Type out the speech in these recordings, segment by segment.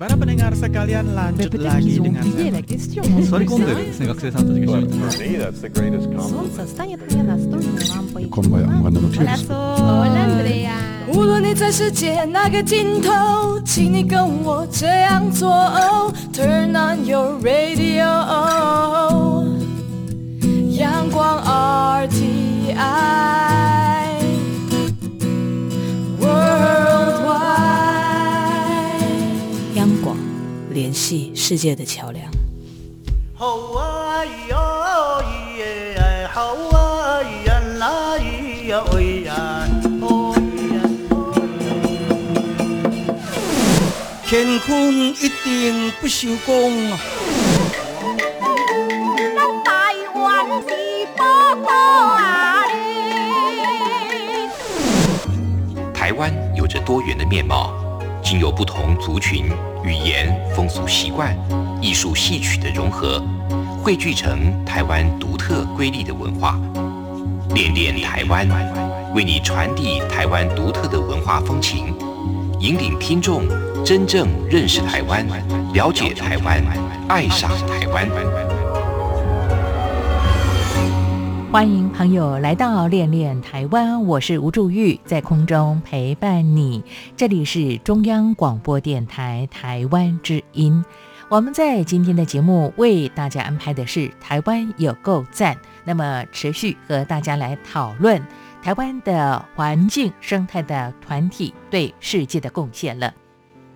Para pendengar sekalian lanjut peut-être lagi qu'ils ont dengan oublié saya. la question. 座り込んでるんですね学生さんたちが一緒に For me, that's the greatest compliment. Солнце станет мне настольной лампой. Como Amanda Gutierrez. Hola, Andrea. 无论你在世界哪个尽头，请你跟我这样做。Turn on your radio，阳光 RTI 联系世界的桥梁。好啊咿呀咿耶，好啊咿呀啦咿呀喂呀，哦咿呀哦乾坤一定不朽功啊！台湾有着多元的面貌，经由不同族群、语言、风俗习惯、艺术戏曲的融合，汇聚成台湾独特瑰丽的文化。恋恋台湾，为你传递台湾独特的文化风情，引领听众真正认识台湾，了解台湾，爱上台湾。欢迎朋友来到恋恋台湾，我是吴祝玉，在空中陪伴你。这里是中央广播电台台湾之音。我们在今天的节目为大家安排的是台湾有够赞，那么持续和大家来讨论台湾的环境生态的团体对世界的贡献了。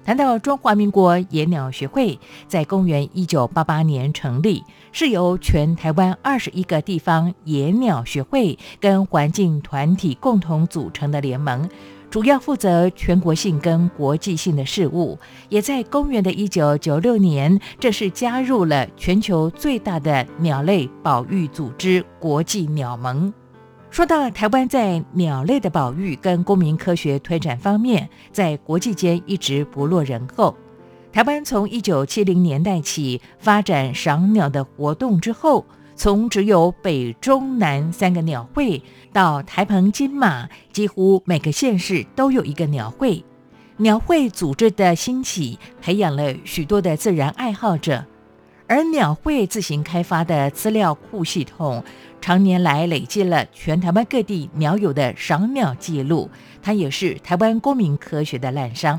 谈到中华民国野鸟学会，在公元一九八八年成立，是由全台湾二十一个地方野鸟学会跟环境团体共同组成的联盟，主要负责全国性跟国际性的事务。也在公元的一九九六年正式加入了全球最大的鸟类保育组织——国际鸟盟。说到台湾在鸟类的保育跟公民科学推展方面，在国际间一直不落人后。台湾从一九七零年代起发展赏鸟的活动之后，从只有北中南三个鸟会，到台澎金马，几乎每个县市都有一个鸟会。鸟会组织的兴起，培养了许多的自然爱好者，而鸟会自行开发的资料库系统。常年来累积了全台湾各地鸟友的赏鸟记录，它也是台湾公民科学的滥觞。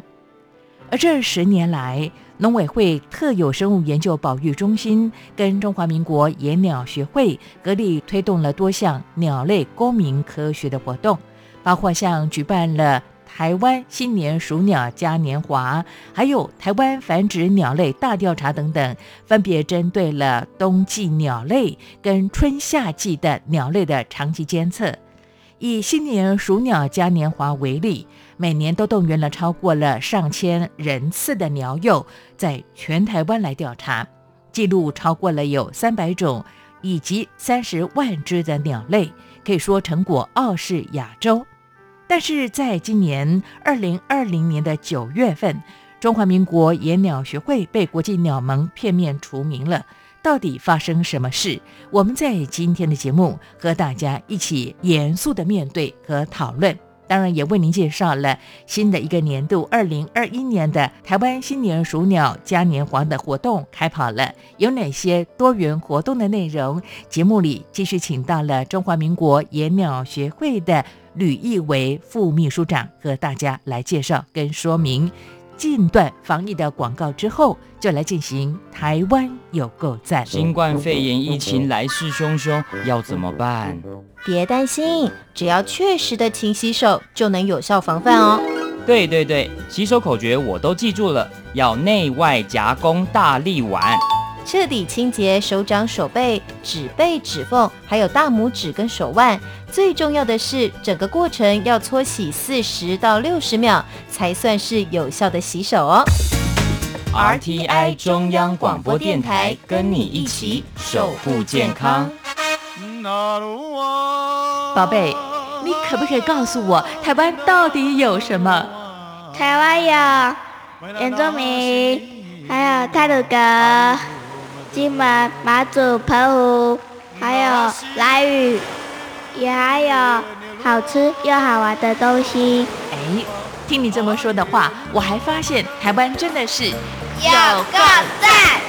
而这十年来，农委会特有生物研究保育中心跟中华民国野鸟学会合力推动了多项鸟类公民科学的活动，包括像举办了台湾新年数鸟嘉年华，还有台湾繁殖鸟类大调查等等，分别针对了冬季鸟类跟春夏季的鸟类的长期监测。以新年数鸟嘉年华为例，每年都动员了超过了上千人次的鸟友，在全台湾来调查，记录超过了有三百种以及三十万只的鸟类，可以说成果傲视亚洲。但是在今年二零二零年的九月份，中华民国野鸟学会被国际鸟盟片面除名了。到底发生什么事？我们在今天的节目和大家一起严肃的面对和讨论。当然，也为您介绍了新的一个年度二零二一年的台湾新年数鸟嘉年华的活动开跑了，有哪些多元活动的内容？节目里继续请到了中华民国野鸟学会的吕义为副秘书长和大家来介绍跟说明。近段防疫的广告之后，就来进行台湾有够赞。新冠肺炎疫情来势汹汹，要怎么办？别担心，只要确实的勤洗手，就能有效防范哦。对对对，洗手口诀我都记住了，要内外夹攻大力丸，彻底清洁手掌、手背、指背、指缝，还有大拇指跟手腕。最重要的是，整个过程要搓洗四十到六十秒，才算是有效的洗手哦。RTI 中央广播电台跟你一起守护健康。宝贝，你可不可以告诉我，台湾到底有什么？台湾有原住民，还有泰鲁阁、金门、马祖、澎湖，还有兰屿，也还有好吃又好玩的东西。哎，听你这么说的话，我还发现台湾真的是有够赞！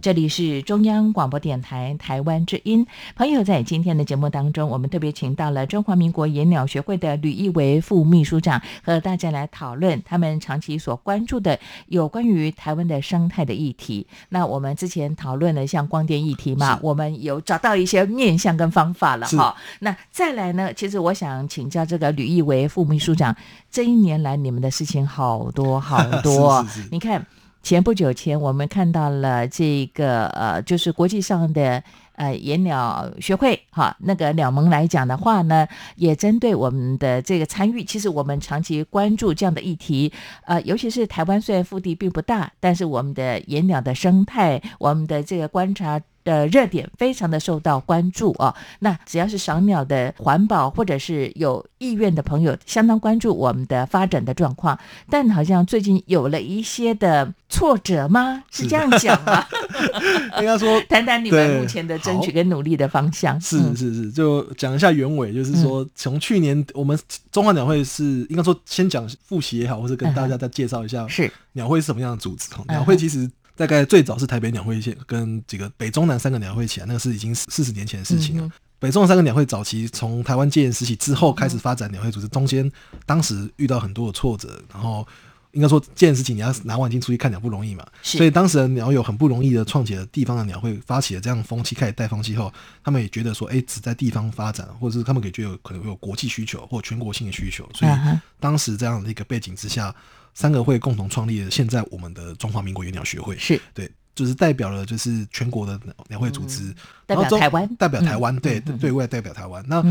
这里是中央广播电台台湾之音。朋友，在今天的节目当中，我们特别请到了中华民国野鸟学会的吕义维副秘书长，和大家来讨论他们长期所关注的有关于台湾的生态的议题。那我们之前讨论了像光电议题嘛，我们有找到一些面向跟方法了哈。那再来呢，其实我想请教这个吕义维副秘书长，这一年来你们的事情好多好多，是是是你看。前不久前，我们看到了这个呃，就是国际上的呃野鸟学会哈，那个鸟盟来讲的话呢，也针对我们的这个参与，其实我们长期关注这样的议题，呃，尤其是台湾虽然腹地并不大，但是我们的野鸟的生态，我们的这个观察。的热点非常的受到关注啊，那只要是赏鸟的环保或者是有意愿的朋友，相当关注我们的发展的状况。但好像最近有了一些的挫折吗？是这样讲吗？应该说 谈谈你们目前的争取跟努力的方向。是是是，就讲一下原委，就是说从去年我们中华鸟会是应该说先讲复习也好，或者跟大家再介绍一下是鸟会是什么样的组织。鸟会其实。大概最早是台北鸟会线跟这个北中南三个鸟会起来，那个是已经四十年前的事情了。北中南三个鸟会早期从台湾戒严时期之后开始发展鸟会组织，中间当时遇到很多的挫折，然后应该说戒严时期你要拿望远镜出去看鸟不容易嘛，所以当时的鸟友很不容易的创起了地方的鸟会，发起了这样风气，开始带风气后，他们也觉得说，哎，只在地方发展，或者是他们也觉得有可能有国际需求或全国性的需求，所以当时这样的一个背景之下。三个会共同创立了现在我们的中华民国野鸟学会，是。对，就是代表了就是全国的鸟会组织，代表台湾，代表台湾，对对外代表台湾。那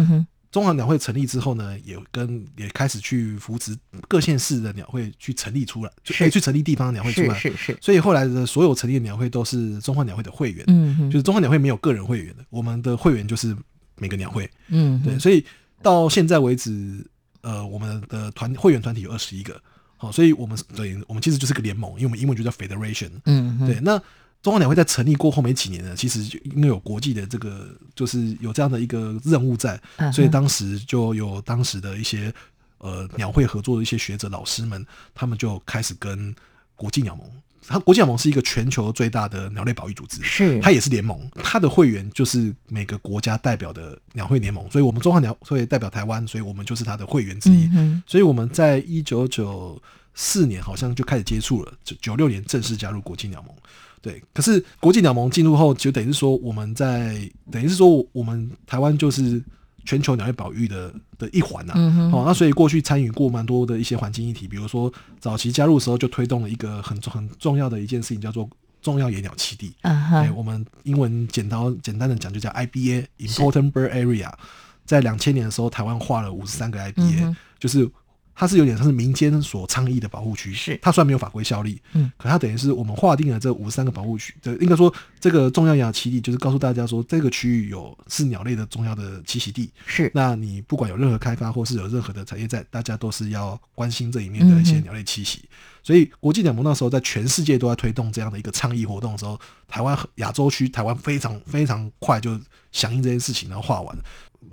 中华鸟会成立之后呢，也跟也开始去扶持各县市的鸟会去成立出来，可以去成立地方鸟会出来，是是。所以后来的所有成立的鸟会都是中华鸟会的会员，嗯，就是中华鸟会没有个人会员的，我们的会员就是每个鸟会，嗯，对。所以到现在为止，呃，我们的团会员团体有二十一个。好，所以我们对，我们其实就是个联盟，因为我们英文就叫 federation。嗯，对。那中华鸟会在成立过后没几年呢，其实因为有国际的这个，就是有这样的一个任务在，所以当时就有当时的一些呃鸟会合作的一些学者老师们，他们就开始跟国际鸟盟。它国际鸟盟是一个全球最大的鸟类保育组织，是它也是联盟，它的会员就是每个国家代表的鸟会联盟，所以我们中华鸟会代表台湾，所以我们就是它的会员之一。所以我们在一九九四年好像就开始接触了，九九六年正式加入国际鸟盟。对，可是国际鸟盟进入后，就等于是说我们在等于是说我们台湾就是。全球鸟类保育的的一环呐，哦，那所以过去参与过蛮多的一些环境议题，比如说早期加入的时候就推动了一个很很重要的一件事情，叫做重要野鸟栖地。对，我们英文简单简单的讲就叫 IBA（Important Bird Area）。在两千年的时候，台湾画了五十三个 IBA，就是。它是有点像是民间所倡议的保护区，是它虽然没有法规效力，嗯，可它等于是我们划定了这五十三个保护区，这应该说这个重要鸟栖地，就是告诉大家说这个区域有是鸟类的重要的栖息地，是。那你不管有任何开发或是有任何的产业在，大家都是要关心这一面的一些鸟类栖息。所以国际鸟盟那时候在全世界都在推动这样的一个倡议活动的时候，台湾亚洲区台湾非常非常快就响应这件事情，然后画完。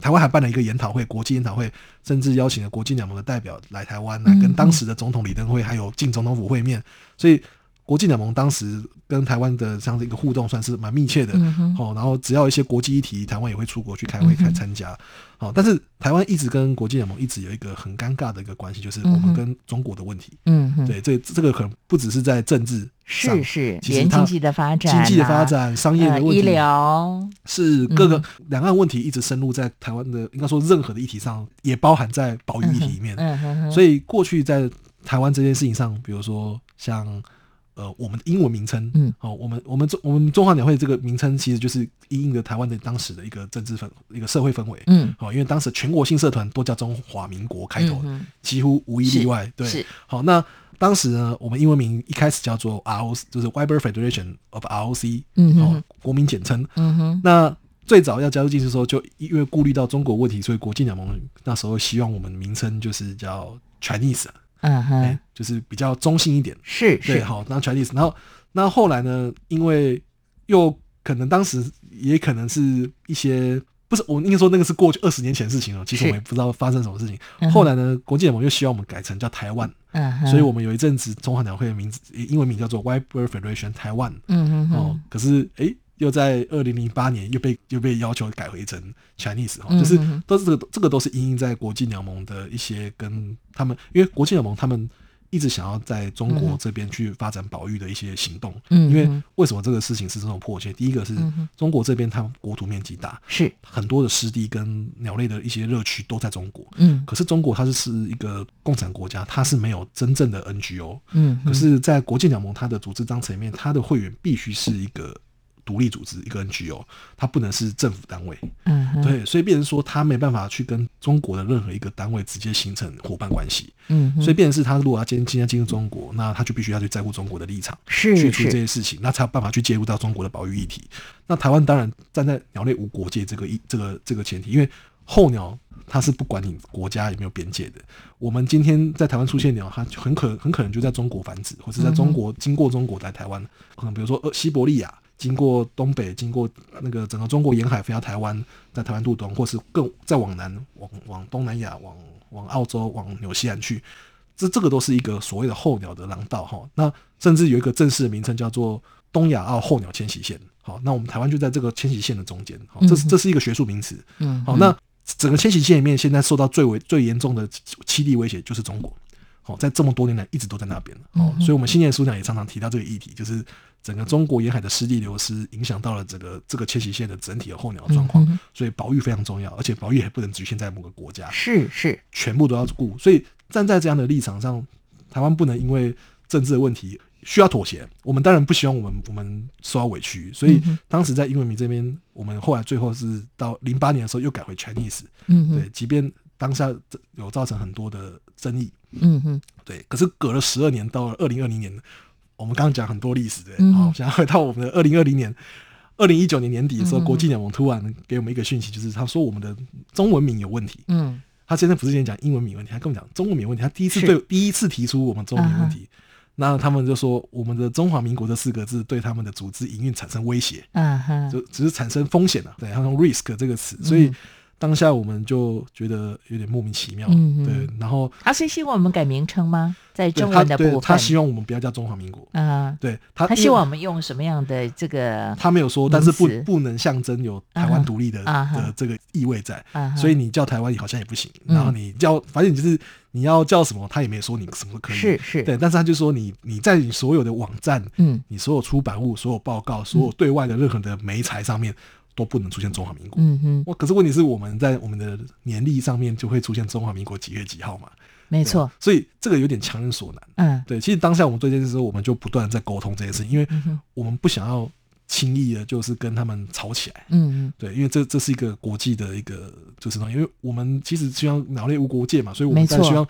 台湾还办了一个研讨会，国际研讨会，甚至邀请了国际联盟的代表来台湾，来跟当时的总统李登辉还有进总统府会面。所以，国际联盟当时跟台湾的这样的一个互动算是蛮密切的。哦，然后只要一些国际议题，台湾也会出国去开会、开参加。好，但是台湾一直跟国际联盟一直有一个很尴尬的一个关系，就是我们跟中国的问题。嗯，对，这这个可能不只是在政治是是，连经济的发展、经济的发展、商业的问题、医疗，是各个两岸问题一直深入在台湾的，应该说任何的议题上，也包含在保育议题里面。嗯所以过去在台湾这件事情上，比如说像。呃，我们的英文名称，嗯，哦，我们我们中我们中华鸟会这个名称，其实就是因应着台湾的当时的一个政治氛一个社会氛围，嗯，好，因为当时全国性社团都叫中华民国开头，几乎无一例外，对，好，那当时呢，我们英文名一开始叫做 ROC，就是 Weber Federation of ROC，嗯哦，国民简称，嗯哼，那最早要加入进去的时候，就因为顾虑到中国问题，所以国际鸟盟那时候希望我们名称就是叫 Chinese。嗯哼，就是比较中性一点，是对，好，那 Chinese，然后那后来呢，因为又可能当时也可能是一些不是我应该说那个是过去二十年前的事情了，其实我们也不知道发生什么事情。后来呢，国际联盟又希望我们改成叫台湾，嗯所以我们有一阵子中华两会的名字英文名叫做 White Bird Federation 台湾，嗯嗯哦，可是诶。又在二零零八年又被又被要求改回成 Chinese 哈，嗯就是都是这个这个都是因应在国际联盟的一些跟他们，因为国际联盟他们一直想要在中国这边去发展保育的一些行动，嗯因为为什么这个事情是这种迫切？第一个是嗯中国这边它国土面积大，是。很多的湿地跟鸟类的一些热区都在中国，嗯。可是中国它是是一个共产国家，它是没有真正的 NGO，嗯可是，在国际鸟盟它的组织章程里面，它的会员必须是一个。独立组织一个 NGO，它不能是政府单位，嗯哼对，所以变成说它没办法去跟中国的任何一个单位直接形成伙伴关系，嗯所以变成是他如果要今今天进入中国，那他就必须要去在乎中国的立场，是去处理这些事情，那才有办法去介入到中国的保育议题。那台湾当然站在鸟类无国界这个一这个这个前提，因为候鸟它是不管你国家有没有边界的。我们今天在台湾出现鸟，它很可很可能就在中国繁殖，或者在中国经过中国来台湾，可能比如说呃西伯利亚。经过东北，经过那个整个中国沿海飞到台湾，在台湾渡冬，或是更再往南，往往东南亚，往往澳洲，往纽西兰去，这这个都是一个所谓的候鸟的廊道哈。那甚至有一个正式的名称叫做东亚澳候鸟迁徙线。好，那我们台湾就在这个迁徙线的中间，好，这是这是一个学术名词。嗯，好，那整个迁徙线里面，现在受到最为最严重的栖地威胁就是中国。好，在这么多年来一直都在那边哦，所以我们新年书讲也常常提到这个议题，就是整个中国沿海的湿地流失影响到了整个这个迁徙线的整体的候鸟状况，所以保育非常重要，而且保育也不能局限在某个国家，是是，全部都要顾。所以站在这样的立场上，台湾不能因为政治的问题需要妥协。我们当然不希望我们我们受到委屈，所以当时在英文名这边，我们后来最后是到零八年的时候又改回 Chinese，嗯对，即便当下有造成很多的争议。嗯哼，对，可是隔了十二年，到了二零二零年，我们刚刚讲很多历史，对，嗯、好，现在回到我们的二零二零年，二零一九年年底的时候，嗯、国际联盟突然给我们一个讯息，就是他说我们的中文名有问题。嗯，他现在不是先讲英文名问题，他跟我们讲中文名问题。他第一次对第一次提出我们中文名问题，嗯、那他们就说我们的中华民国这四个字对他们的组织营运产生威胁，嗯哼，就只是产生风险啊，对，他用 risk 这个词，所以。当下我们就觉得有点莫名其妙，嗯、对，然后他是希望我们改名称吗？在中文的部分，他希望我们不要叫中华民国。啊，对他，他希望我们用什么样的这个？他没有说，但是不不能象征有台湾独立的、啊、的这个意味在，啊、所以你叫台湾好像也不行，然后你叫，反正你就是你要叫什么，他也没说你什么可以，是是，对，但是他就说你你在你所有的网站，嗯，你所有出版物、所有报告、所有对外的任何的媒材上面。都不能出现中华民国。嗯哼，我可是问题是我们在我们的年历上面就会出现中华民国几月几号嘛？没错、啊，所以这个有点强人所难。嗯，对，其实当下我们做这件事，我们就不断在沟通这件事，因为我们不想要轻易的，就是跟他们吵起来。嗯嗯，对，因为这这是一个国际的一个就是因为我们其实希望鸟类无国界嘛，所以我们在希望。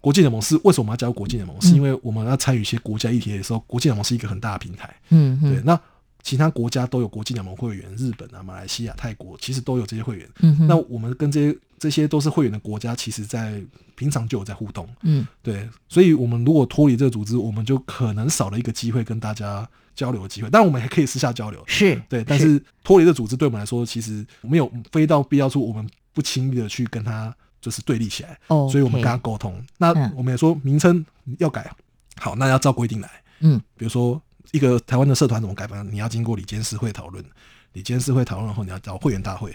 国际联盟是为什么要加入国际联盟？嗯、是因为我们要参与一些国家议题的时候，国际联盟是一个很大的平台。嗯，对，那。其他国家都有国际联盟会员，日本啊、马来西亚、泰国其实都有这些会员。嗯，那我们跟这些这些都是会员的国家，其实在平常就有在互动。嗯，对，所以我们如果脱离这个组织，我们就可能少了一个机会跟大家交流的机会。当然，我们还可以私下交流，是对。但是脱离这组织对我们来说，其实没有非到必要处，我们不轻易的去跟他就是对立起来。哦，所以我们跟他沟通。那我们也说名称要改，好，那要照规定来。嗯，比如说。一个台湾的社团怎么改版？你要经过里监事会讨论，里监事会讨论后，你要找会员大会，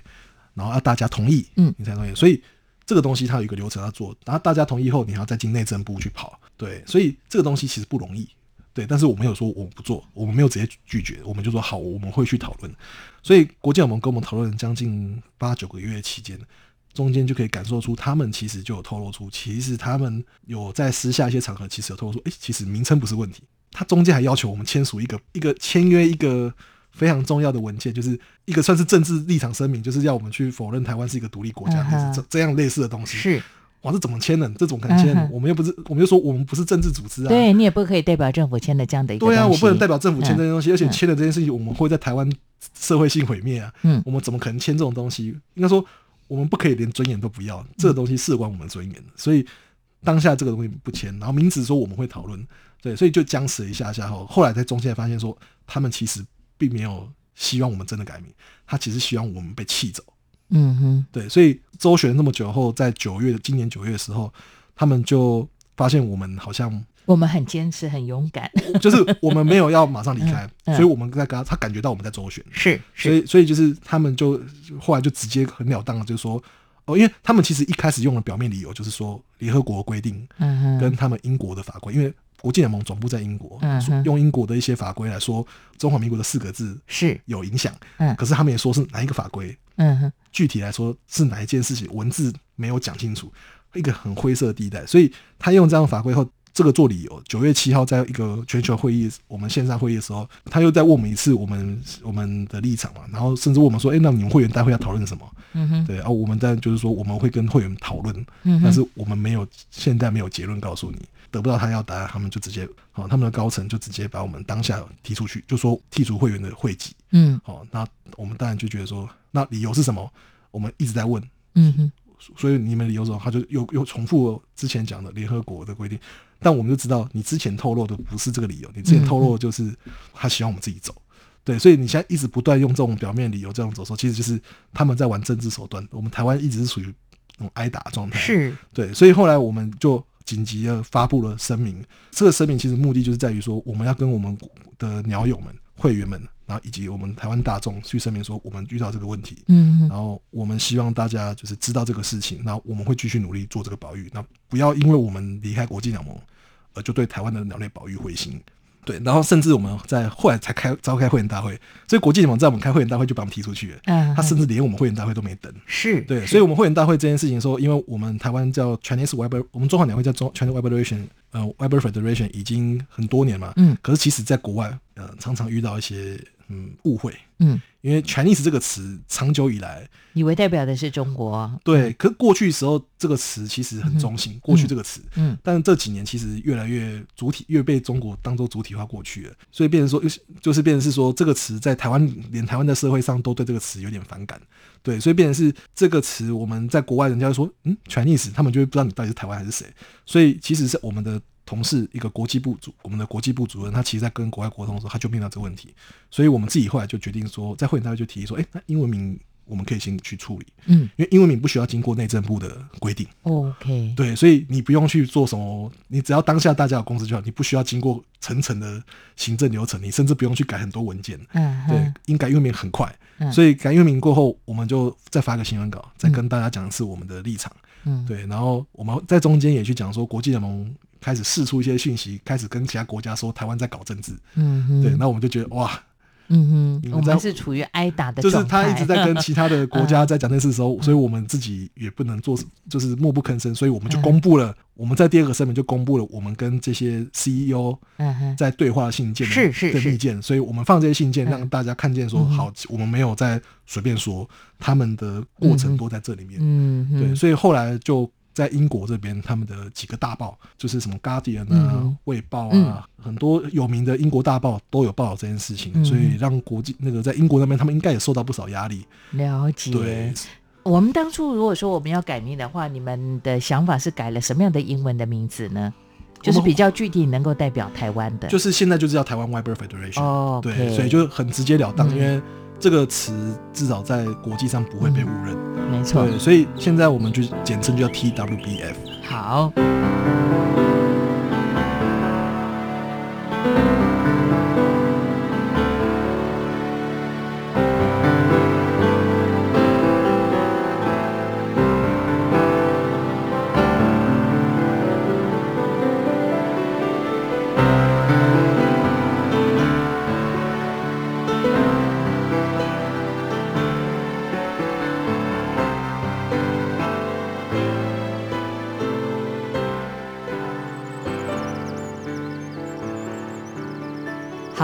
然后要大家同意，嗯，你才同意。所以这个东西它有一个流程要做，然后大家同意后，你还要再进内政部去跑，对，所以这个东西其实不容易，对。但是我没有说我们不做，我们没有直接拒绝，我们就说好，我们会去讨论。所以国际我盟跟我们讨论将近八九个月期间，中间就可以感受出他们其实就有透露出，其实他们有在私下一些场合，其实有透露出，哎、欸，其实名称不是问题。他中间还要求我们签署一个一个签约一个非常重要的文件，就是一个算是政治立场声明，就是要我们去否认台湾是一个独立国家，嗯、这这样类似的东西。是，哇，这怎么签呢？这种可能签？嗯、我们又不是，我们又说我们不是政治组织啊。对你也不可以代表政府签的这样的一个。对啊，我不能代表政府签这些东西，嗯、而且签的这件事情，我们会在台湾社会性毁灭啊。嗯，我们怎么可能签这种东西？应该说，我们不可以连尊严都不要，这个东西事关我们的尊严，所以当下这个东西不签，然后明指说我们会讨论。对，所以就僵持了一下下后，后来在中间发现说，他们其实并没有希望我们真的改名，他其实希望我们被气走。嗯哼，对，所以周旋那么久后，在九月今年九月的时候，他们就发现我们好像我们很坚持，很勇敢，就是我们没有要马上离开，嗯嗯所以我们在跟他，他感觉到我们在周旋，是所以所以就是他们就后来就直接很了当的就说。哦，因为他们其实一开始用的表面理由就是说，联合国规定跟他们英国的法规，因为国际联盟总部在英国，嗯用英国的一些法规来说，中华民国的四个字是有影响。嗯可是他们也说是哪一个法规，嗯哼，具体来说是哪一件事情，文字没有讲清楚，一个很灰色地带。所以他用这样的法规后，这个做理由。九月七号在一个全球会议，我们线上会议的时候，他又再问我们一次我们我们的立场嘛，然后甚至问我们说，哎、那你们会员大会要讨论什么？嗯哼，对啊，我们当然就是说我们会跟会员讨论，嗯但是我们没有现在没有结论告诉你，得不到他要答案，他们就直接好、他们的高层就直接把我们当下提出去，就说剔除会员的会籍。嗯好、那我们当然就觉得说，那理由是什么？我们一直在问，嗯哼，所以你们理由什么？他就又又重复之前讲的联合国的规定，但我们就知道你之前透露的不是这个理由，你之前透露的就是他希望我们自己走。对，所以你现在一直不断用这种表面理由这样走的时候，其实就是他们在玩政治手段。我们台湾一直是属于那种挨打的状态，是对，所以后来我们就紧急的发布了声明。这个声明其实目的就是在于说，我们要跟我们的鸟友们、会员们，然后以及我们台湾大众去声明说，我们遇到这个问题，嗯然后我们希望大家就是知道这个事情，然后我们会继续努力做这个保育，那不要因为我们离开国际鸟盟，而就对台湾的鸟类保育灰心。对，然后甚至我们在后来才开召开会员大会，所以国际联盟在我们开会员大会就把我们踢出去了，嗯他甚至连我们会员大会都没等。是对，所以我们会员大会这件事情说，因为我们台湾叫 Chinese Weber，我们中华鸟会叫中 China Weber Federation，呃，Weber Federation 已经很多年嘛，嗯可是其实在国外，呃，常常遇到一些嗯误会，嗯，因为 Chinese 这个词长久以来，以为代表的是中国，对，可是过去时候这个词其实很中性，过去这个词，嗯。但是这几年其实越来越主体，越被中国当做主体化过去了，所以变成说，就是变成是说这个词在台湾，连台湾的社会上都对这个词有点反感，对，所以变成是这个词我们在国外人家说，嗯，Chinese，他们就会不知道你到底是台湾还是谁，所以其实是我们的。同事一个国际部主，我们的国际部主任，他其实在跟国外沟通的时候，他就面到这个问题，所以我们自己后来就决定说，在会员大会就提议说，哎、那英文名我们可以先去处理，嗯，因为英文名不需要经过内政部的规定，，OK，对，所以你不用去做什么，你只要当下大家有共识就好，你不需要经过层层的行政流程，你甚至不用去改很多文件。嗯哼对，应改英文名很快，嗯。所以改英文名过后，我们就再发个新闻稿，再跟大家讲一次我们的立场。嗯。对，然后我们在中间也去讲说，国际联盟开始试出一些讯息，开始跟其他国家说台湾在搞政治。嗯哼。对，那我们就觉得哇，嗯哼，我你们是处于挨打的就是，他一直在跟其他的国家 在讲这件事的时候，嗯所以我们自己也不能做，就是默不吭声，所以我们就公布了，我们在第二个声明就公布了我们跟这些 CEO 在对话信件的是是是。的密件，所以我们放这些信件嗯。让大家看见说，嗯好，我们没有在随便说，他们的过程都在这里面。嗯哼。对，所以后来就在英国这边，他们的几个大报，就是什么 Guardian 啊、嗯卫报啊，嗯。很多有名的英国大报都有报道这件事情，嗯。所以让国际那个在英国那边，他们应该也受到不少压力。了解。对，我们当初如果说我们要改名的话，你们的想法是改了什么样的英文的名字呢？就是比较具体能够代表台湾的，就是现在就是叫台湾 Weber Federation，、哦对所以就很直截了当，嗯。因为这个词至少在国际上不会被误认。没错对，所以现在我们就简称就叫 TWBF。好。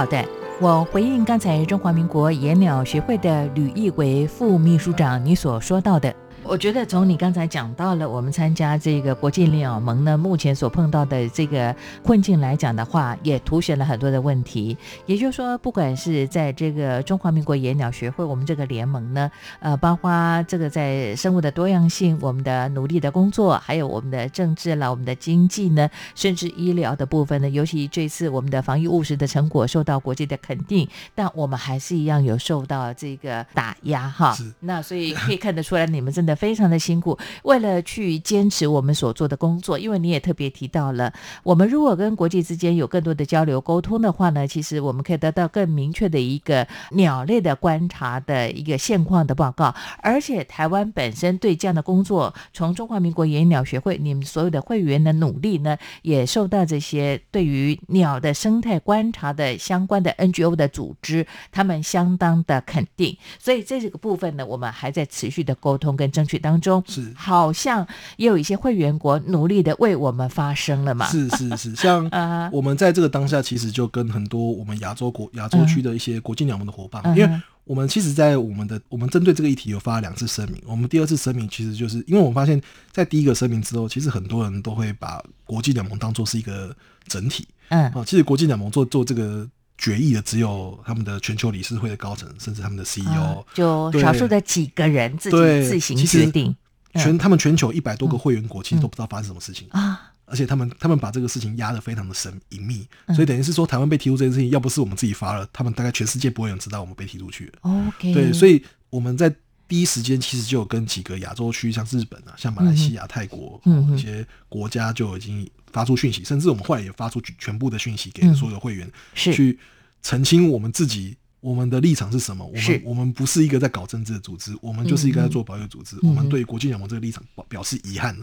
的，我回应刚才中华民国野鸟学会的吕义伟副秘书长你所说到的，我觉得从你刚才讲到了我们参加这个国际鸟盟呢，目前所碰到的这个困境来讲的话，也凸显了很多的问题。也就是说，不管是在这个中华民国野鸟学会，我们这个联盟呢，呃，包括这个在生物的多样性，我们的努力的工作，还有我们的政治啦，我们的经济呢，甚至医疗的部分呢，尤其这次我们的防疫务实的成果受到国际的肯定，但我们还是一样有受到这个打压哈。那所以可以看得出来，你们真的。非常的辛苦，为了去坚持我们所做的工作，因为你也特别提到了，我们如果跟国际之间有更多的交流沟通的话呢，其实我们可以得到更明确的一个鸟类的观察的一个现况的报告，而且台湾本身对这样的工作，从中华民国野鸟学会你们所有的会员的努力呢，也受到这些对于鸟的生态观察的相关的 NGO 的组织，他们相当的肯定，所以这个部分呢，我们还在持续的沟通跟争。取当中是好像也有一些会员国努力的为我们发声了嘛？是是是，像 我们在这个当下，其实就跟很多我们亚洲国亚洲区的一些国际鸟盟的伙伴，因为我们其实，在我们的我们针对这个议题有发了两次声明。我们第二次声明其实就是因为我们发现，在第一个声明之后，其实很多人都会把国际联盟当做是一个整体。嗯啊，其实国际联盟做做这个。决议的只有他们的全球理事会的高层，甚至他们的 CEO，就少数的几个人自己自行决定。全他们全球一百多个会员国，其实都不知道发生什么事情啊！而且他们他们把这个事情压得非常的神隐秘，所以等于是说，台湾被踢出这件事情，要不是我们自己发了，他们大概全世界不会有人知道我们被踢出去 OK，对，所以我们在第一时间其实就有跟几个亚洲区，像日本啊、像马来西亚、泰国嗯一些国家就已经发出讯息，甚至我们后来也发出全部的讯息给所有会员，去。澄清我们自己我们的立场是什么？我们我们不是一个在搞政治的组织，我们就是一个在做保育组织。我们对国际联盟这个立场表表示遗憾。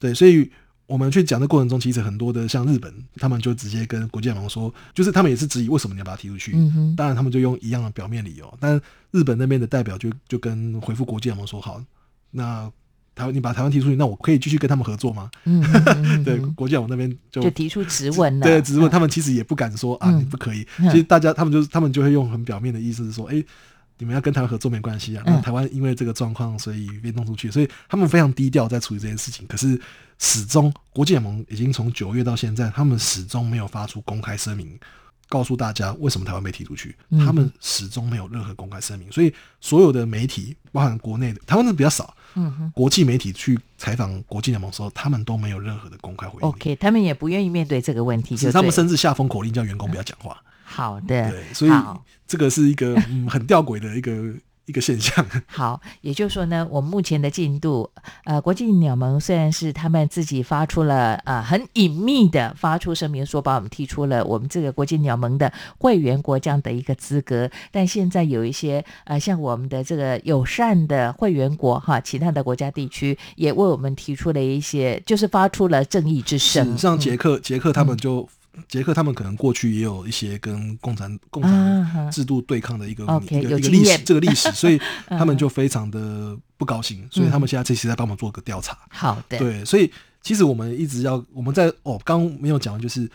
对，所以我们去讲的过程中，其实很多的像日本，他们就直接跟国际联盟说，就是他们也是质疑为什么你要把它踢出去。当然，他们就用一样的表面理由。但日本那边的代表就就跟回复国际联盟说：“好，那。”台湾，你把台湾提出去，那我可以继续跟他们合作吗？嗯，对，国际网那边就就提出质问了。对，质问他们其实也不敢说啊，你不可以。其实大家他们就是他们就会用很表面的意思是说，哎，你们要跟台湾合作没关系啊。那台湾因为这个状况，所以被弄出去，所以他们非常低调在处理这件事情。可是始终国际联盟已经从九月到现在，他们始终没有发出公开声明。告诉大家为什么台湾被踢出去，他们始终没有任何公开声明，所以所有的媒体，包含国内的台湾的比较少，嗯国际媒体去采访国际联盟的时候，他们都没有任何的公开回应。OK，他们也不愿意面对这个问题，就他们甚至下封口令叫员工不要讲话。好的，对，所以这个是一个很吊诡的一个。一个现象。好，也就是说呢，我们目前的进度，呃，国际鸟盟虽然是他们自己发出了呃很隐秘的发出声明，说把我们踢出了我们这个国际鸟盟的会员国这样的一个资格，但现在有一些呃像我们的这个友善的会员国哈，其他的国家地区也为我们提出了一些，就是发出了正义之声。像捷克，捷克他们就。捷克他们可能过去也有一些跟共产共产制度对抗的一个一个一个历史，这个历史，所以他们就非常的不高兴，所以他们现在这期在帮忙做个调查。好的，对，所以其实我们一直要我们在哦，刚没有讲，就是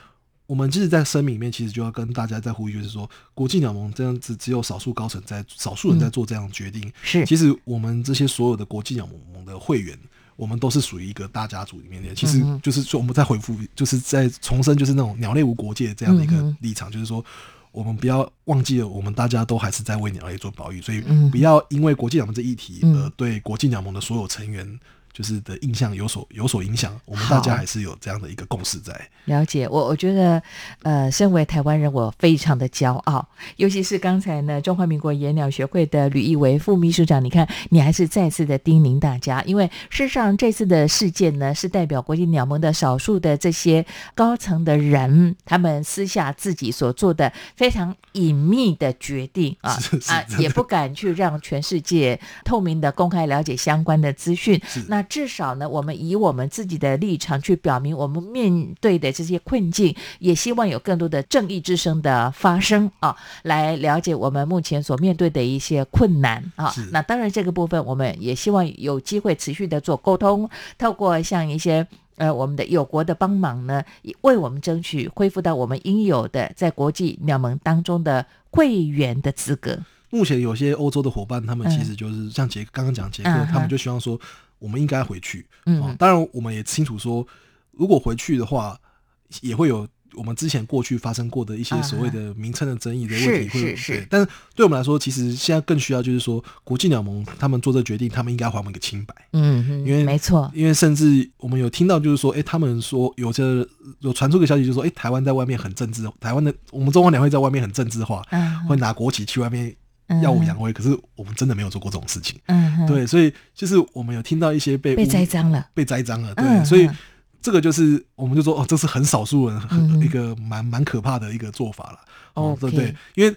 我们就是在声明里面，其实就要跟大家在呼吁，就是说国际鸟盟这样子只有少数高层在，少数人在做这样决定。是，其实我们这些所有的国际鸟盟的会员。我们都是属于一个大家族里面的，其实就是说，我们在回复，就是在重申，就是那种鸟类无国界这样的一个立场，就是说，我们不要忘记了，我们大家都还是在为鸟类做保育，所以不要因为国际鸟盟这议题而对国际鸟盟的所有成员。就是的印象有所有所影响，我们大家还是有这样的一个共识在。了解我，我觉得，呃，身为台湾人，我非常的骄傲。尤其是刚才呢，中华民国野鸟学会的吕义维副秘书长，你看，你还是再次的叮咛大家，因为事实上这次的事件呢，是代表国际鸟盟的少数的这些高层的人，他们私下自己所做的非常隐秘的决定啊啊，也不敢去让全世界透明的公开了解相关的资讯。那至少呢，我们以我们自己的立场去表明我们面对的这些困境，也希望有更多的正义之声的发声啊，来了解我们目前所面对的一些困难啊。那当然，这个部分我们也希望有机会持续的做沟通，透过像一些呃我们的友国的帮忙呢，为我们争取恢复到我们应有的在国际鸟盟当中的会员的资格。目前有些欧洲的伙伴，他们嗯其实就是像杰刚刚讲杰克，嗯他们就希望说我们应该回去。嗯哦，当然我们也清楚说，如果回去的话，也会有我们之前过去发生过的一些所谓的名称的争议的问题是会但是对我们来说，其实现在更需要就是说，国际鸟盟他们做这个决定，他们应该还我们一个清白。嗯哼，因为没错，因为甚至我们有听到，就是说，哎、他们说有这有传出个消息，就是说，哎、台湾在外面很政治，台湾的我们中华两会在外面很政治化，嗯会拿国旗去外面嗯耀武扬威。可是我们真的没有做过这种事情，嗯哼，对，所以就是我们有听到一些被被栽赃了，被栽赃了，对，嗯所以嗯这个就是我们就说，哦，这是很少数人很、嗯一个蛮蛮可怕的一个做法了，哦，对，因为。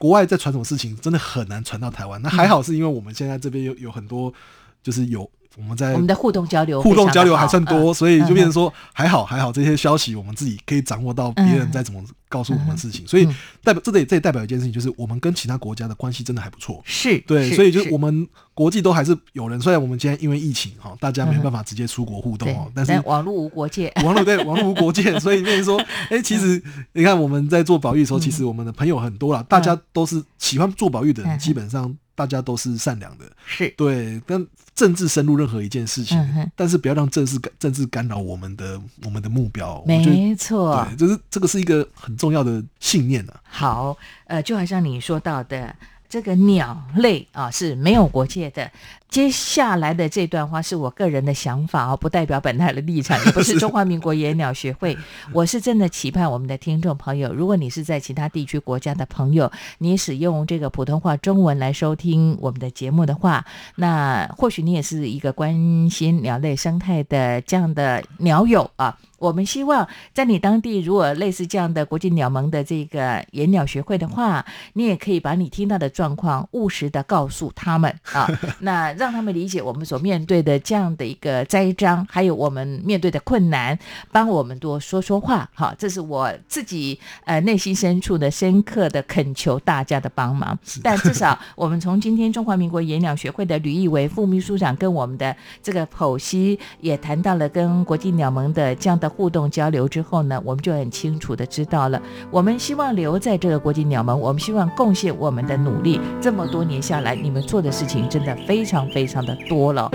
国外在传什么事情，真的很难传到台湾。那还好，是因为我们现在这边有有很多，就是有我们在我们的互动交流互动交流还算多，嗯所以就嗯变成说还好还好，这些消息我们自己可以掌握到别人在怎么告诉我们事情，所以嗯代表这也这也代表一件事情，就是我们跟其他国家的关系真的还不错。是，对，所以就是。我们国际都还是有人，虽然我们今天因为疫情哈，大家没嗯办法直接出国互动对哦，，但是网络无国界，网络对网络无国界，所以变成说，哎、其实你看我们在做保育的时候，嗯其实我们的朋友很多啦，大家都是喜欢做保育的嗯人，基本上大家都是善良的。是对，但政治深入任何一件事情，嗯但是不要让政治干政治干扰我们的我们的目标。没错，对，就是这个是一个很重要的信念啊。好，呃，就好像你说到的，这个鸟类啊是没有国界的。接下来的这段话是我个人的想法啊，不代表本台的立场，也不是中华民国野鸟学会。我是真的期盼我们的听众朋友，如果你是在其他地区国家的朋友，你使用这个普通话中文来收听我们的节目的话，那或许你也是一个关心鸟类生态的这样的鸟友啊。我们希望在你当地，如果类似这样的国际鸟盟的这个野鸟学会的话，你也可以把你听到的状况务实的告诉他们 啊，那让他们理解我们所面对的这样的一个栽赃，还有我们面对的困难，帮我们多说说话。好，这是我自己呃内心深处的深刻的恳求大家的帮忙。但至少我们从今天中华民国野鸟学会的吕义为副秘书长跟我们的这个剖析也谈到了跟国际鸟盟的这样的互动交流之后呢，我们就很清楚的知道了，我们希望留在这个国际鸟盟，我们希望贡献我们的努力。这么多年下来，你们做的事情真的非常非常的多了。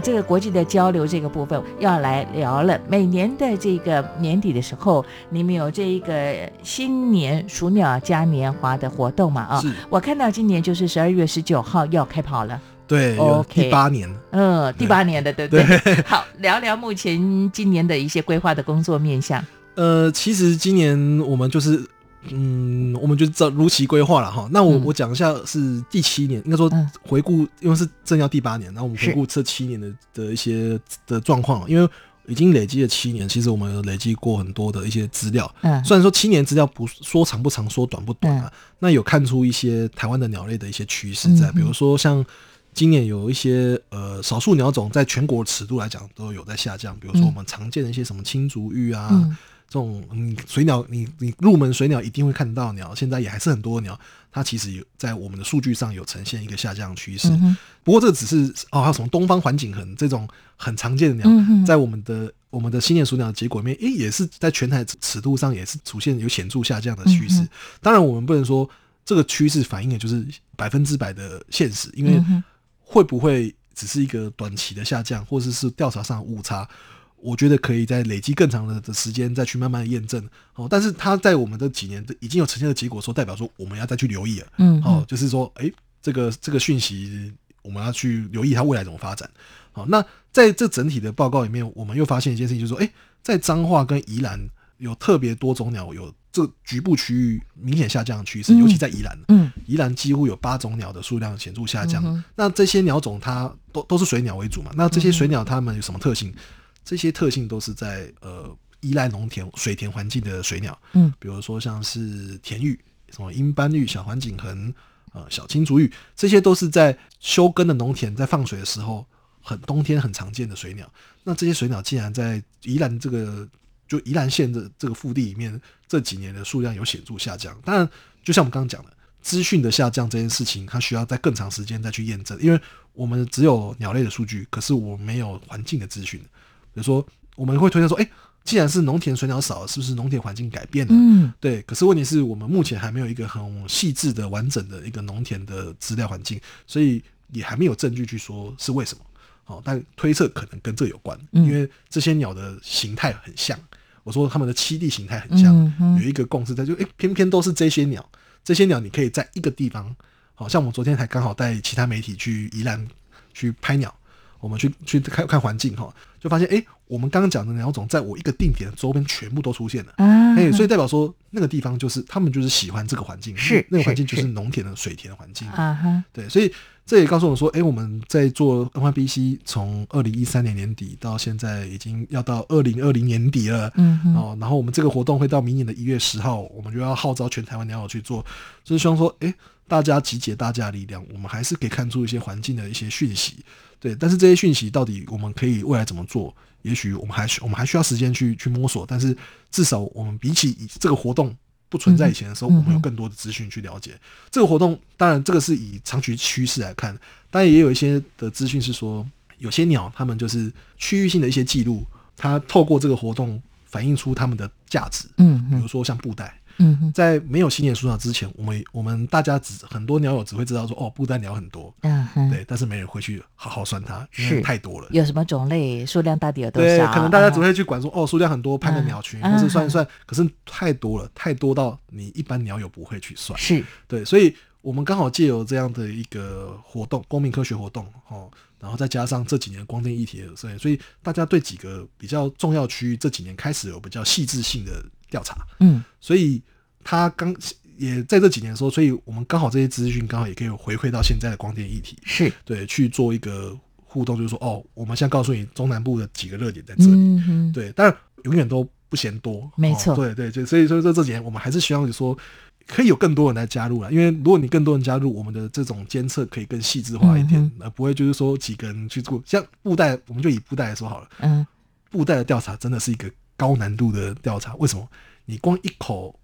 这个国际的交流这个部分，要来聊了。每年的这个年底的时候，你们有这一个新年鼠鸟嘉年华的活动嘛？啊，我看到今年就是十二月十九号要开跑了。对，OK 第八年，嗯，第八年的，对不对？好，聊聊目前今年的一些规划的工作面向。呃，其实今年我们就是，嗯，我们就照如期规划了哈。那我、嗯。我讲一下是第七年，应该说嗯。回顾，因为是正要第八年，然后我们回顾这七年的的一些的状况，因为已经累积了七年，其实我们有累积过很多的一些资料。嗯。虽然说七年资料不说长不长，说短不短啊，嗯。那有看出一些台湾的鸟类的一些趋势在，嗯比如说像。今年有一些呃少数鸟种在全国尺度来讲都有在下降，比如说嗯。我们常见的一些什么青竹芋啊，嗯这种嗯水鸟，你你入门水鸟一定会看到的鸟，现在也还是很多鸟，它其实有在我们的数据上有呈现一个下降趋势。嗯不过这只是哦，还有什么东方环景鸻这种很常见的鸟，嗯在我们的我们的新年鼠鸟的结果里面，诶，也是在全台尺度上也是出现有显著下降的趋势。嗯当然，我们不能说这个趋势反映的就是百分之百的现实，因为会不会只是一个短期的下降，或者是调查上的误差？我觉得可以在累积更长的的时间再去慢慢的验证哦。但是它在我们这几年的已经有呈现的结果，说代表说我们要再去留意了。嗯哦，就是说，诶，这个这个讯息我们要去留意它未来怎么发展。好，那在这整体的报告里面，我们又发现一件事情，就是说，诶，在彰化跟宜兰有特别多种鸟有这局部区域明显下降的趋势，嗯尤其在宜兰。嗯宜兰几乎有八种鸟的数量显著下降。嗯那这些鸟种它都都是水鸟为主嘛？那这些水鸟它们有什么特性？这些特性都是在呃依赖农田水田环境的水鸟，嗯，比如说像是田玉，什么鹰斑玉、小环颈鸻、呃小青竹玉，这些都是在休耕的农田在放水的时候，很冬天很常见的水鸟。那这些水鸟竟然在宜兰这个就宜兰县的这个腹地里面，这几年的数量有显著下降。当然，就像我们刚刚讲的，资讯的下降这件事情，它需要在更长时间再去验证，因为我们只有鸟类的数据，可是我没有环境的资讯。比如说，我们会推测说，哎、既然是农田水鸟少了，是不是农田环境改变了？嗯，对。可是问题是我们目前还没有一个很细致的、完整的一个农田的资料环境，所以也还没有证据去说是为什么。好，但推测可能跟这有关，嗯因为这些鸟的形态很像。我说它们的栖地形态很像，嗯有一个共识在，就诶、偏偏都是这些鸟，这些鸟你可以在一个地方，好像我们昨天才刚好带其他媒体去宜兰去拍鸟，我们去去看看环境哈，就发现诶、我们刚刚讲的鸟种，在我一个定点周边全部都出现了。啊，哎、所以代表说那个地方就是他们就是喜欢这个环境，是那个环境就是农田的水田的环境。啊哈，对，所以这也告诉我们说，哎、我们在做 NYBC 从二零一三年年底到现在已经要到二零二零年底了，嗯哦，然后我们这个活动会到明年的一月十号，我们就要号召全台湾鸟友去做，就是希望说，哎、大家集结大家的力量，我们还是可以看出一些环境的一些讯息，对，但是这些讯息到底我们可以未来怎么做？也许我们还需我们还需要时间去去摸索，但是至少我们比起以这个活动不存在以前的时候，嗯我们有更多的资讯去了解这个活动。当然，这个是以长期趋势来看，当然也有一些的资讯是说，有些鸟它们就是区域性的一些记录，它透过这个活动反映出它们的价值。嗯比如说像布袋，嗯哼，在没有新年数鸟之前，我们我们大家只很多鸟友只会知道说，哦，布袋鸟很多，嗯哼，对，但是没人会去好好算它，因是。为太多了。有什么种类，数量到底有多少？对，少？可能大家只啊会去管说，哦，数量很多，拍个鸟群，嗯或是算一算，可是太多了，太多到你一般鸟友不会去算。是。对，所以我们刚好借由这样的一个活动，公民科学活动，哦，然后再加上这几年光电议题的所以所以大家对几个比较重要区域这几年开始有比较细致性的调查，嗯。所以他刚也在这几年的时候，所以我们刚好这些资讯刚好也可以回馈到现在的光电议题，是，对，去做一个互动，就是说，哦，我们现在告诉你中南部的几个热点在这里，嗯，对，但永远都不嫌多，没错。哦对对对，所以所以说这几年我们还是希望说。可以有更多人来加入了，因为如果你更多人加入，我们的这种监测可以更细致化一点，嗯而不会就是说几个人去做。像布袋，我们就以布袋来说好了，嗯。布袋的调查真的是一个高难度的调查。为什么？你光一口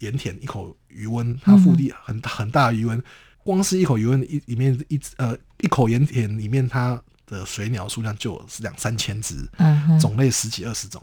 盐田，一口余温，它腹地很很大的余温，光是一口余温一里面一呃一口盐田里面，它的水鸟数量就有两三千只，种类十几二十种。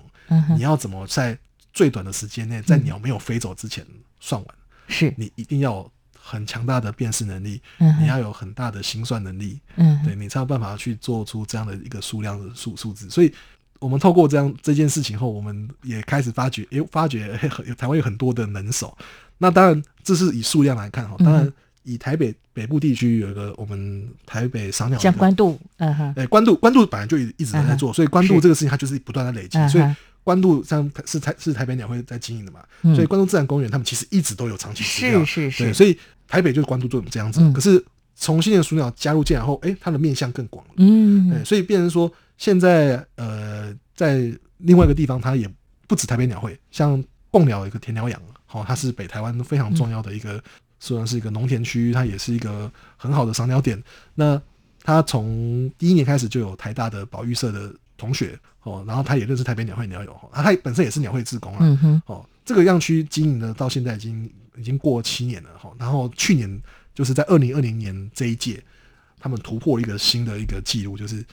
你要怎么在最短的时间内，在鸟没有飞走之前算完？是，你一定要很强大的辨识能力，你要有很大的心算能力，嗯哼对你才有办法去做出这样的一个数量的数数字。所以，我们透过这样这件事情后，我们也开始发觉，诶，发觉 台湾有很多的能手。那当然，这是以数量来看哈，当然嗯以台北北部地区有一个我们台北赏鸟像的关渡，嗯哼，哎，关渡关渡本来就一一直在做，所以关渡是这个事情它就是不断的累积，所以关渡像是台是台北鸟会在经营的嘛，嗯。所以关渡自然公园他们其实一直都有长期饲料，是是是，所以台北就是关渡做这样子，嗯。可是从新的鼠鸟加入进来后，诶，它的面向更广了，嗯。对，所以变成说现在呃在另外一个地方，它也不止台北鸟会，像贡鸟有一个田鸟养，好、它是北台湾非常重要的一个，虽然是一个农田区，它也是一个很好的赏鸟点。那他从第一年开始就有台大的保育社的同学哦，然后他也认识台北鸟会鸟友，啊，他本身也是鸟会志工啊，嗯哼哦，这个样区经营的到现在已经已经过七年了哈，然后去年就是在二零二零年这一届，他们突破一个新的一个记录，就是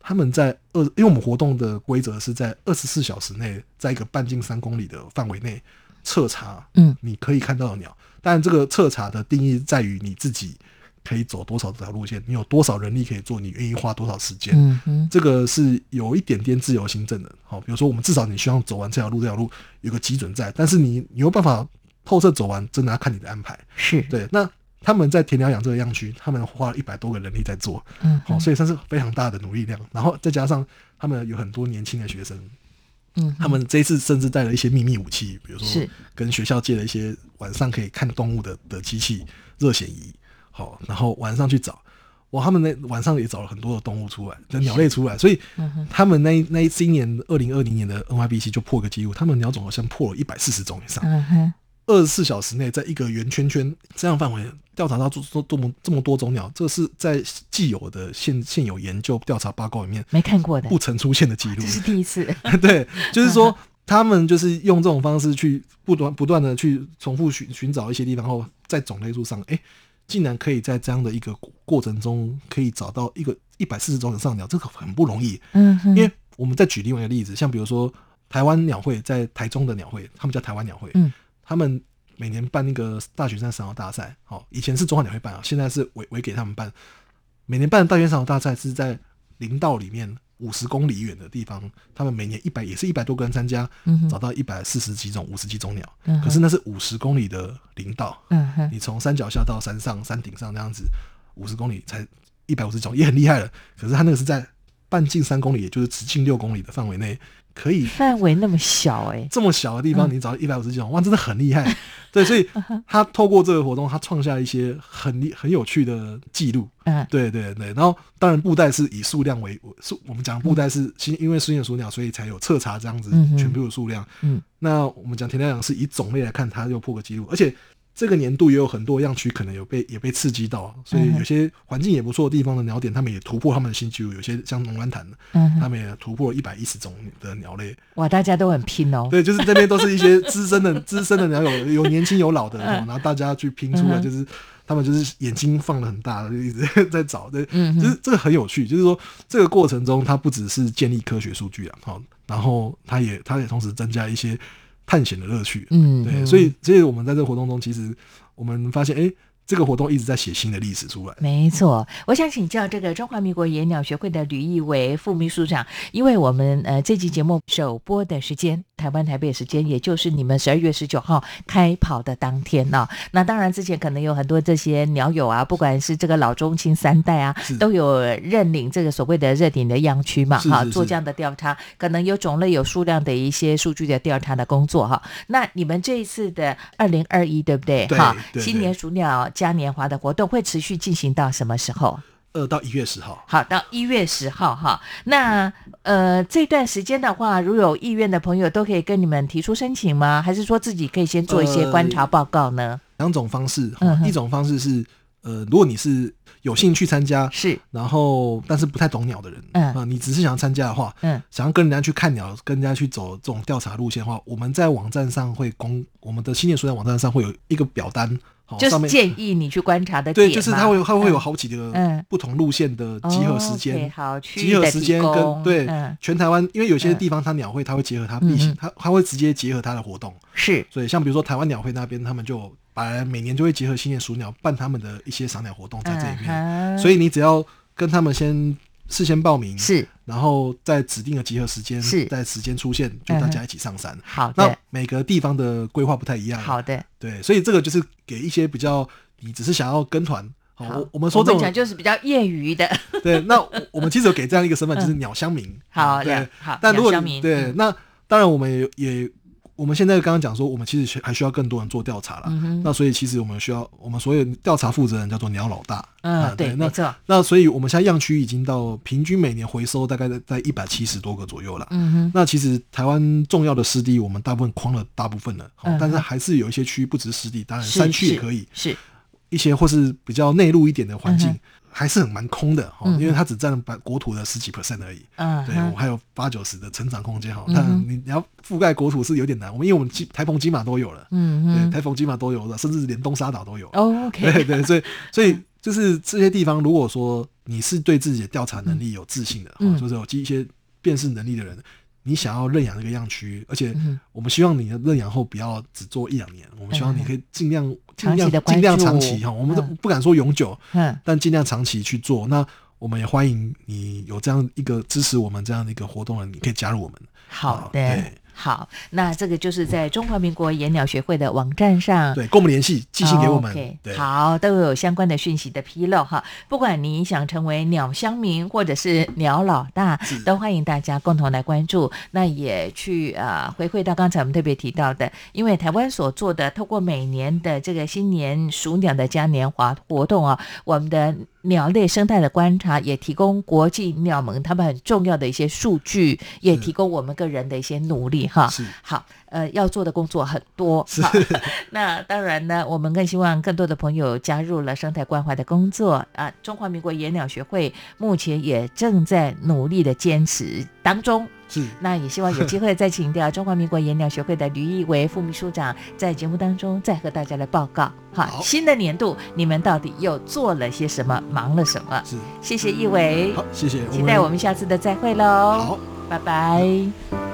他们在二，因为我们活动的规则是在二十四小时内，在一个半径三公里的范围内彻查，嗯，你可以看到的鸟，但这个彻查的定义在于你自己可以走多少条路线，你有多少人力可以做，你愿意花多少时间，嗯，这个是有一点点自由行政的。好，比如说我们至少你希望走完这条路，这条路有个基准在，但是你你有办法透彻走完，真的要看你的安排。是，对，那他们在田寮养这个样区，他们花了一百多个人力在做，嗯好，所以算是非常大的努力量。然后再加上他们有很多年轻的学生，嗯，他们这一次甚至带了一些秘密武器，比如说跟学校借了一些晚上可以看动物的的机器热显仪，好，然后晚上去找。哇，他们那晚上也找了很多的动物出来，的鸟类出来，所以他们那一那一今年二零二零年的 NYBC 就破个记录，他们鸟种好像破了一百四十种以上。二十四小时内，在一个圆圈圈这样范围调查到这这这么这么多种鸟，这是在既有的现现有研究调查报告里面没看过的，不曾出现的记录这。是第一次。对，就是说他们就是用这种方式去不断不断的去重复寻寻找一些地方后，在种类数上，哎，竟然可以在这样的一个过过程中，可以找到一个一百四十种以上的鸟，这个很不容易。嗯，因为我们再举另外一个例子，像比如说台湾鸟会在台中的鸟会，他们叫台湾鸟会，嗯，他们每年办那个大雪山赏鸟大赛，好、以前是中华鸟会办啊，现在是委委给他们办。每年办的大雪山赏鸟大赛是在林道里面五十公里远的地方，他们每年一百也是一百多个人参加，找到一百四十几种、五十几种鸟，嗯可是那是五十公里的林道，嗯，你从山脚下到山上、山顶上这样子，五十公里才一百五十种，也很厉害了。可是他那个是在半径三公里，也就是直径六公里的范围内，可以范围那么小哎、这么小的地方，嗯。你找一百五十几种，哇，真的很厉害。对，所以他透过这个活动，他创下一些很厉很有趣的记录。嗯，对对对，然后当然布袋是以数量为数，我们讲布袋是新因为新眼鼠鸟，所以才有彻查这样子全部的数量。嗯，那我们讲田亮羊是以种类来看，它又破个记录，而且这个年度也有很多样区可能有被也被刺激到，所以有些环境也不错的地方的鸟点，他们也突破他们的新纪录。有些像龙湾潭，嗯他们也突破了一百一十种的鸟类。哇，大家都很拼哦。对，就是这边都是一些资深的 资深的鸟友，有年轻有老的，嗯然后大家去拼出来，就是他们就是眼睛放的很大，就一直在找，对，嗯就是这个很有趣，就是说这个过程中，它不只是建立科学数据啊，好，然后它也它也同时增加一些探险的乐趣，嗯对所以所以我们在这个活动中，其实我们发现，哎，这个活动一直在写新的历史出来。没错，我想请教这个中华民国野鸟学会的吕义伟副秘书长，因为我们呃这期节目首播的时间，台湾台北时间，也就是你们十二月十九号开跑的当天呢、那当然之前可能有很多这些鸟友啊，不管是这个老中青三代啊，都有认领这个所谓的热点的样区嘛，哈，做这样的调查，可能有种类有数量的一些数据的调查的工作哈。那你们这一次的二零二一对不对？哈，新年鼠鸟嘉年华的活动会持续进行到什么时候？呃，到一月十号，好，到一月十号哈。那呃，这段时间的话，如有意愿的朋友，都可以跟你们提出申请吗？还是说自己可以先做一些呃观察报告呢？两种方式，嗯一种方式是，呃，如果你是有兴趣参加，是，然后但是不太懂鸟的人，嗯啊、你只是想要参加的话，嗯，想要跟人家去看鸟，跟人家去走这种调查路线的话，我们在网站上会公，我们的新年书在网站上会有一个表单，好、就是建议你去观察的点对，就是嘛它会有它会有嗯好几个嗯。不同路线的集合时间。集合时间跟对、嗯。全台湾，因为有些嗯地方它鸟会，它会结合它必它它会直接结合它的活动，是，所以像比如说台湾鸟会那边，他们就本来每年就会结合新年鼠鸟办他们的一些赏鸟活动在这里面，嗯所以你只要跟他们先事先报名，是，然后在指定的集合时间，是。在时间出现，就大家一起上山。好的。那每个地方的规划不太一样，好的，对，所以这个就是给一些比较你只是想要跟团。好，我我们说这种就是比较业余的，对，那我我们其实有给这样一个身份，就是嗯鸟乡民。好对好但如果对，嗯。那当然我们也也，我们现在刚刚讲说，我们其实还需要更多人做调查了。嗯那所以其实我们需要，我们所有调查负责人叫做鸟老大。嗯对没错那所以我们现在样区已经到平均每年回收大概在在一百七十多个左右了。嗯哼那其实台湾重要的湿地，我们大部分框了大部分了，但是还是有一些区域不止湿地，当然是山区也可以。是一些或是比较内陆一点的环境，还是很蛮空的哈，因为它只占国土的十几 percent 而已。对，嗯对我还有八九十的成长空间哈。但你你要覆盖国土是有点难，我们因为我们基台风金马都有了，嗯，嗯哼台风金马都有了，甚至连东沙岛都有。哦，OK 对 对，所以所以就是这些地方，如果说你是对自己的调查能力有自信的，嗯哦就是有一些辨识能力的人。你想要认养这个样区，而且嗯我们希望你的认养后不要只做一两年，我们希望你可以尽量尽量尽量长期哈，我们都嗯。不敢说永久，嗯。但尽量长期去做。那我们也欢迎你有这样一个支持我们这样的一个活动的，你可以加入我们。好的。对，好，那这个就是在中华民国野鸟学会的网站上，对，跟我们联系，寄信给我们。好，都有相关的讯息的披露哈。不管你想成为鸟乡民或者是鸟老大，都欢迎大家共同来关注。那也去呃回馈到刚才我们特别提到的，因为台湾所做的，透过每年的这个新年鼠鸟的嘉年华活动啊，我们的鸟类生态的观察，也提供国际鸟盟他们很重要的一些数据，也提供我们个人的一些努力哈。是好，呃，要做的工作很多。好，那当然呢，我们更希望更多的朋友加入了生态关怀的工作啊。中华民国野鸟学会目前也正在努力的坚持当中。是，那也希望有机会再请到 中华民国演鸟学会的吕义为副秘书长，在节目当中再和大家来报告。好，新的年度你们到底又做了些什么，忙了什么？是，谢谢义伟，好，谢谢，期待我们下次的再会喽。好，拜拜。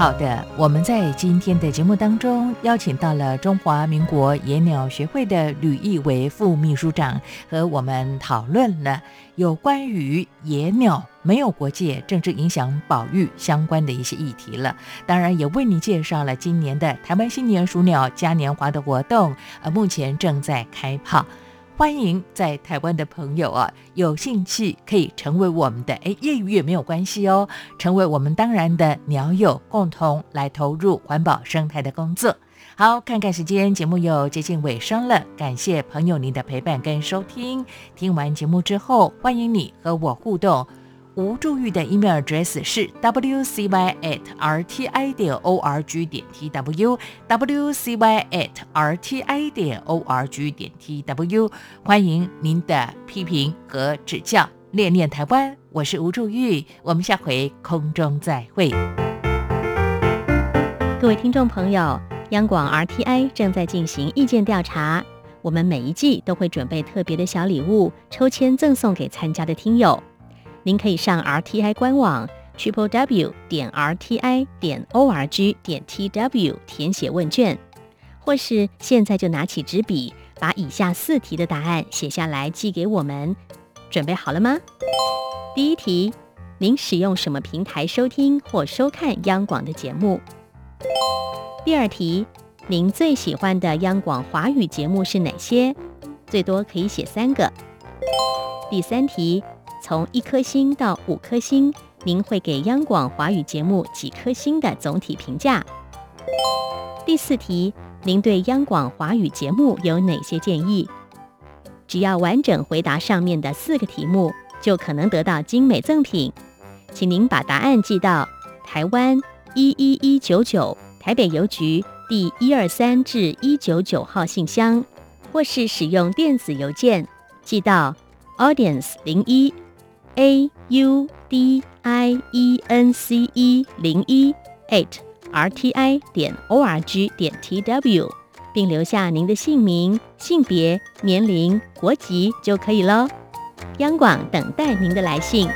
好的，我们在今天的节目当中邀请到了中华民国野鸟学会的吕义为副秘书长，和我们讨论了有关于野鸟没有国界、政治影响保育相关的一些议题了。当然，也为你介绍了今年的台湾新年鼠鸟嘉年华的活动，呃，目前正在开跑。欢迎在台湾的朋友啊，有兴趣可以成为我们的哎业余也没有关系哦，成为我们当然的鸟友，共同来投入环保生态的工作。好，看看时间，节目又接近尾声了，感谢朋友您的陪伴跟收听。听完节目之后，欢迎你和我互动。吴祝玉的 email address 是 wcy at rti 点 org 点 tw wcy at rti 点 org 点 tw，欢迎您的批评和指教。练练台湾，我是吴祝玉，我们下回空中再会。各位听众朋友，央广 RTI 正在进行意见调查，我们每一季都会准备特别的小礼物，抽签赠送给参加的听友。您可以上 RTI 官网 triple w 点 rti 点 org 点 tw 填写问卷，或是现在就拿起纸笔，把以下四题的答案写下来寄给我们。准备好了吗？第一题，您使用什么平台收听或收看央广的节目？第二题，您最喜欢的央广华语节目是哪些？最多可以写三个。第三题。从一颗星到五颗星，您会给央广华语节目几颗星的总体评价？第四题，您对央广华语节目有哪些建议？只要完整回答上面的四个题目，就可能得到精美赠品。请您把答案寄到台湾一一一九九台北邮局第一二三至一九九号信箱，或是使用电子邮件寄到 audience 零一 a u d i e n c e 零一 at r t i 点 o r g 点 t w，并留下您的姓名、性别、年龄、国籍就可以喽。央广等待您的来信。